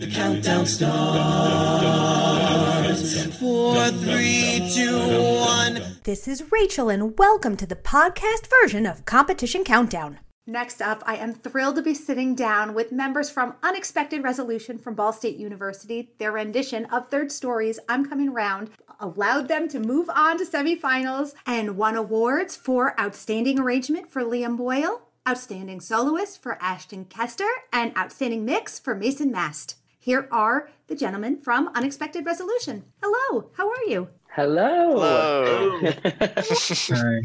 The countdown starts. Four, three, two, one. This is Rachel, and welcome to the podcast version of Competition Countdown. Next up, I am thrilled to be sitting down with members from Unexpected Resolution from Ball State University. Their rendition of Third Stories, I'm Coming Round, allowed them to move on to semifinals and won awards for Outstanding Arrangement for Liam Boyle, Outstanding Soloist for Ashton Kester, and Outstanding Mix for Mason Mast. Here are the gentlemen from Unexpected Resolution. Hello, how are you? Hello. Hi.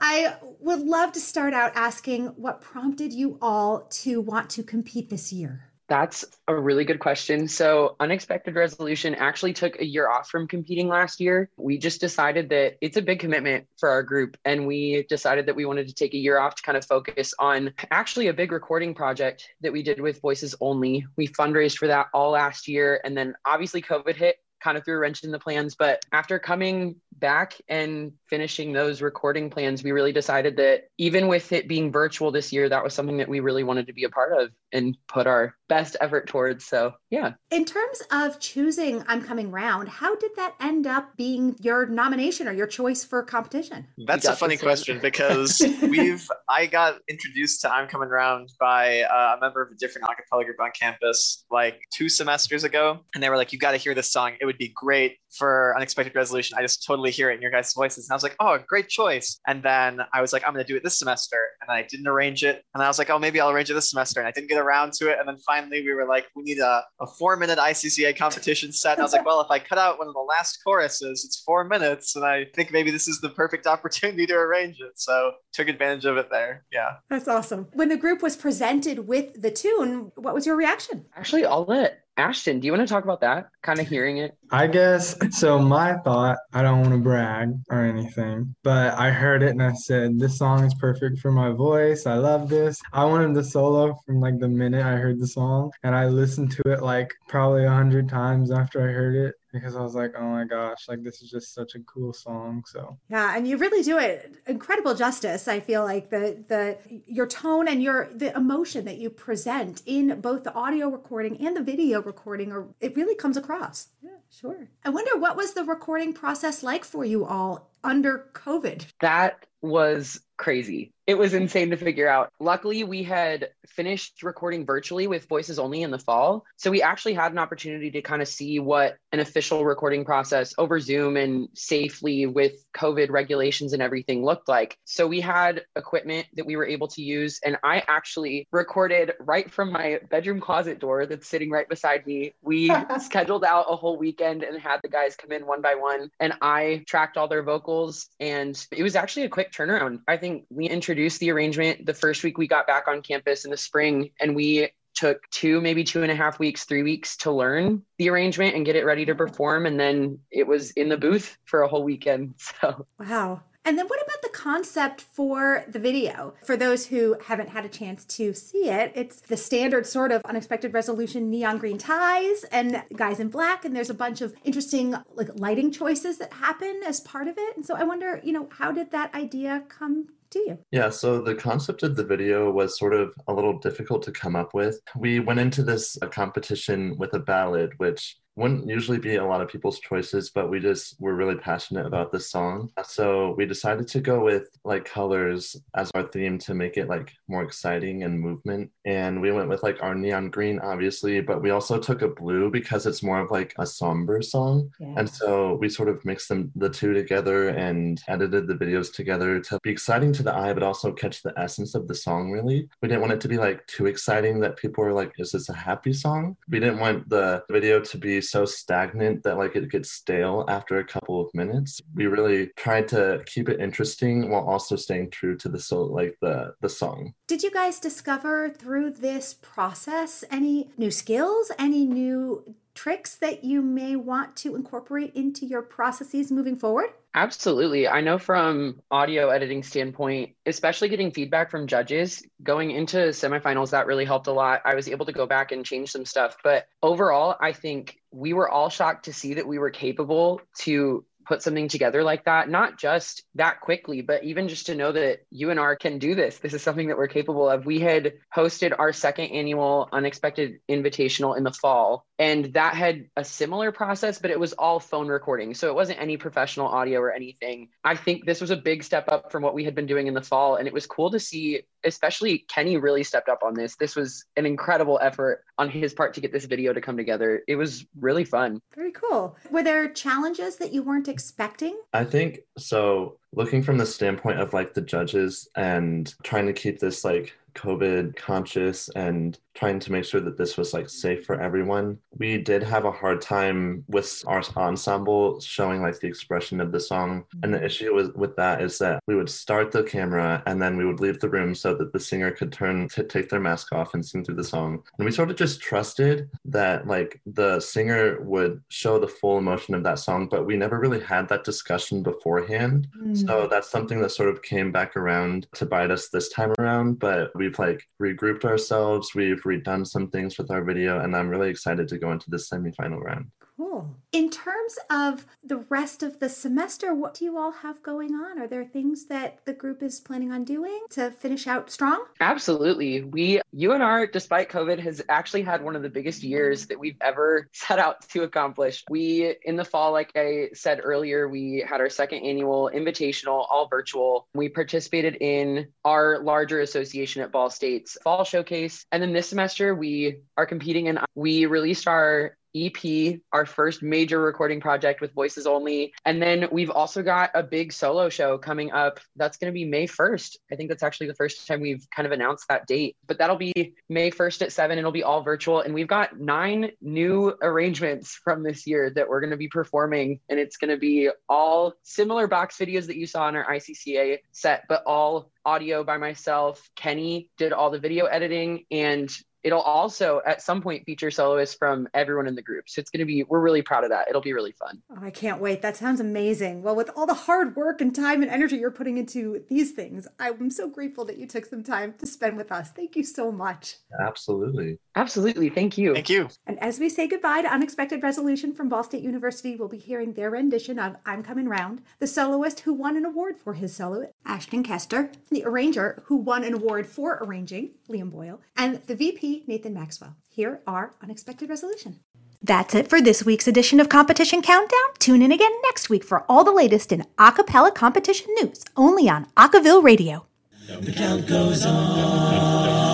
I would love to start out asking what prompted you all to want to compete this year? That's a really good question. So, Unexpected Resolution actually took a year off from competing last year. We just decided that it's a big commitment for our group, and we decided that we wanted to take a year off to kind of focus on actually a big recording project that we did with Voices Only. We fundraised for that all last year, and then obviously COVID hit, kind of threw a wrench in the plans. But after coming back and finishing those recording plans, we really decided that even with it being virtual this year, that was something that we really wanted to be a part of and put our best effort towards. So, yeah. In terms of choosing I'm Coming Round, how did that end up being your nomination or your choice for competition? That's a funny question because we've I got introduced to I'm Coming Round by uh, a member of a different acapella group on campus like two semesters ago, and they were like, "You got to hear this song. It would be great for Unexpected Resolution." I just totally hear it in your guys' voices, and I was like, "Oh, great choice!" And then I was like, "I'm going to do it this semester," and I didn't arrange it, and I was like, "Oh, maybe I'll arrange it this semester," and I didn't get around to it, and then finally we were like, "We need a, a four minute ICCA competition set," and I was like, "Well, if I cut out one of the last choruses, it's four minutes, and I think maybe this is the perfect opportunity to arrange it." So took advantage of it there. Yeah. That's awesome. When the group was presented with the tune, what was your reaction? Actually, I'll let Ashton, do you want to talk about that? Kind of hearing it. I guess so. My thought, I don't want to brag or anything, but I heard it and I said, This song is perfect for my voice. I love this. I wanted the solo from like the minute I heard the song, and I listened to it like probably a hundred times after I heard it because I was like, Oh my gosh, like this is just such a cool song. So Yeah, and you really do it incredible justice. I feel like the the your tone and your the emotion that you present in both the audio recording and the video recording or it really comes across. Yeah, sure. I wonder what was the recording process like for you all under COVID? That was crazy. It was insane to figure out. Luckily, we had finished recording virtually with voices only in the fall. So we actually had an opportunity to kind of see what an official recording process over Zoom and safely with COVID regulations and everything looked like. So we had equipment that we were able to use. And I actually recorded right from my bedroom closet door that's sitting right beside me. We scheduled out a whole weekend and had the guys come in one by one. And I tracked all their vocals. And it was actually a quick turnaround. I think we introduced the arrangement the first week we got back on campus in the spring, and we took two, maybe two and a half weeks, three weeks to learn the arrangement and get it ready to perform. And then it was in the booth for a whole weekend. So Wow. And then what about the concept for the video? For those who haven't had a chance to see it, it's the standard sort of unexpected resolution neon green ties and guys in black and there's a bunch of interesting like lighting choices that happen as part of it. And so I wonder, you know, how did that idea come to you? Yeah, so the concept of the video was sort of a little difficult to come up with. We went into this uh, competition with a ballad, which wouldn't usually be a lot of people's choices, but we just were really passionate about this song. So we decided to go with like colors as our theme to make it like more exciting and movement. And we went with like our neon green, obviously, but we also took a blue because it's more of like a somber song. Yeah. And so we sort of mixed them the two together and edited the videos together to be exciting to the eye, but also catch the essence of the song really. We didn't want it to be like too exciting that people were like, is this a happy song? We didn't want the video to be so stagnant that like it gets stale after a couple of minutes. We really tried to keep it interesting while also staying true to the so like the the song. Did you guys discover through this process any new skills, any new tricks that you may want to incorporate into your processes moving forward? Absolutely. I know from audio editing standpoint, especially getting feedback from judges going into semifinals, that really helped a lot. I was able to go back and change some stuff. But overall, I think we were all shocked to see that we were capable to put something together like that, not just that quickly, but even just to know that you and UNR can do this. This is something that we're capable of. We had hosted our second annual Unexpected Invitational in the fall, and that had a similar process, but it was all phone recording. So it wasn't any professional audio or anything. I think this was a big step up from what we had been doing in the fall, and it was cool to see, especially Kenny really stepped up on this. This was an incredible effort on his part to get this video to come together. It was really fun. Very cool. Were there challenges that you weren't expecting? I think so. Looking from the standpoint of like the judges and trying to keep this like COVID conscious and trying to make sure that this was like safe for everyone. We did have a hard time with our ensemble showing like the expression of the song. And the issue with, with that is that we would start the camera and then we would leave the room so that the singer could turn to take their mask off and sing through the song. And we sort of just trusted that like the singer would show the full emotion of that song, but we never really had that discussion beforehand. Mm. So that's something that sort of came back around to bite us this time around. But we've like regrouped ourselves. We've redone some things with our video, and I'm really excited to go into this semifinal round. Cool. In terms of the rest of the semester, what do you all have going on? Are there things that the group is planning on doing to finish out strong? Absolutely. We, UNR, despite COVID, has actually had one of the biggest years that we've ever set out to accomplish. We, in the fall, like I said earlier, we had our second annual invitational, all virtual. We participated in our larger association at Ball State's fall showcase. And then this semester, we are competing and we released our EP, our first major recording project with Voices Only. And then we've also got a big solo show coming up. That's going to be May 1st. I think that's actually the first time we've kind of announced that date. But that'll be May 1st at 7. It'll be all virtual. And we've got nine new arrangements from this year that we're going to be performing. And it's going to be all similar box videos that you saw in our ICCA set, but all audio by myself. Kenny did all the video editing and it'll also at some point feature soloists from everyone in the group. So it's going to be, we're really proud of that. It'll be really fun. Oh, I can't wait. That sounds amazing. Well, with all the hard work and time and energy you're putting into these things, I'm so grateful that you took some time to spend with us. Thank you so much. Absolutely. Absolutely. Thank you. Thank you. And as we say goodbye to Unexpected Resolution from Ball State University, we'll be hearing their rendition of I'm Coming Round, the soloist who won an award for his solo, Ashton Kester, the arranger who won an award for arranging, Liam Boyle, and the VP, Nathan Maxwell. Here are Unexpected Resolution. That's it for this week's edition of Competition Countdown. Tune in again next week for all the latest in acapella competition news, only on Acaville Radio. The count goes on.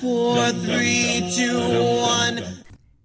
Four, three, two,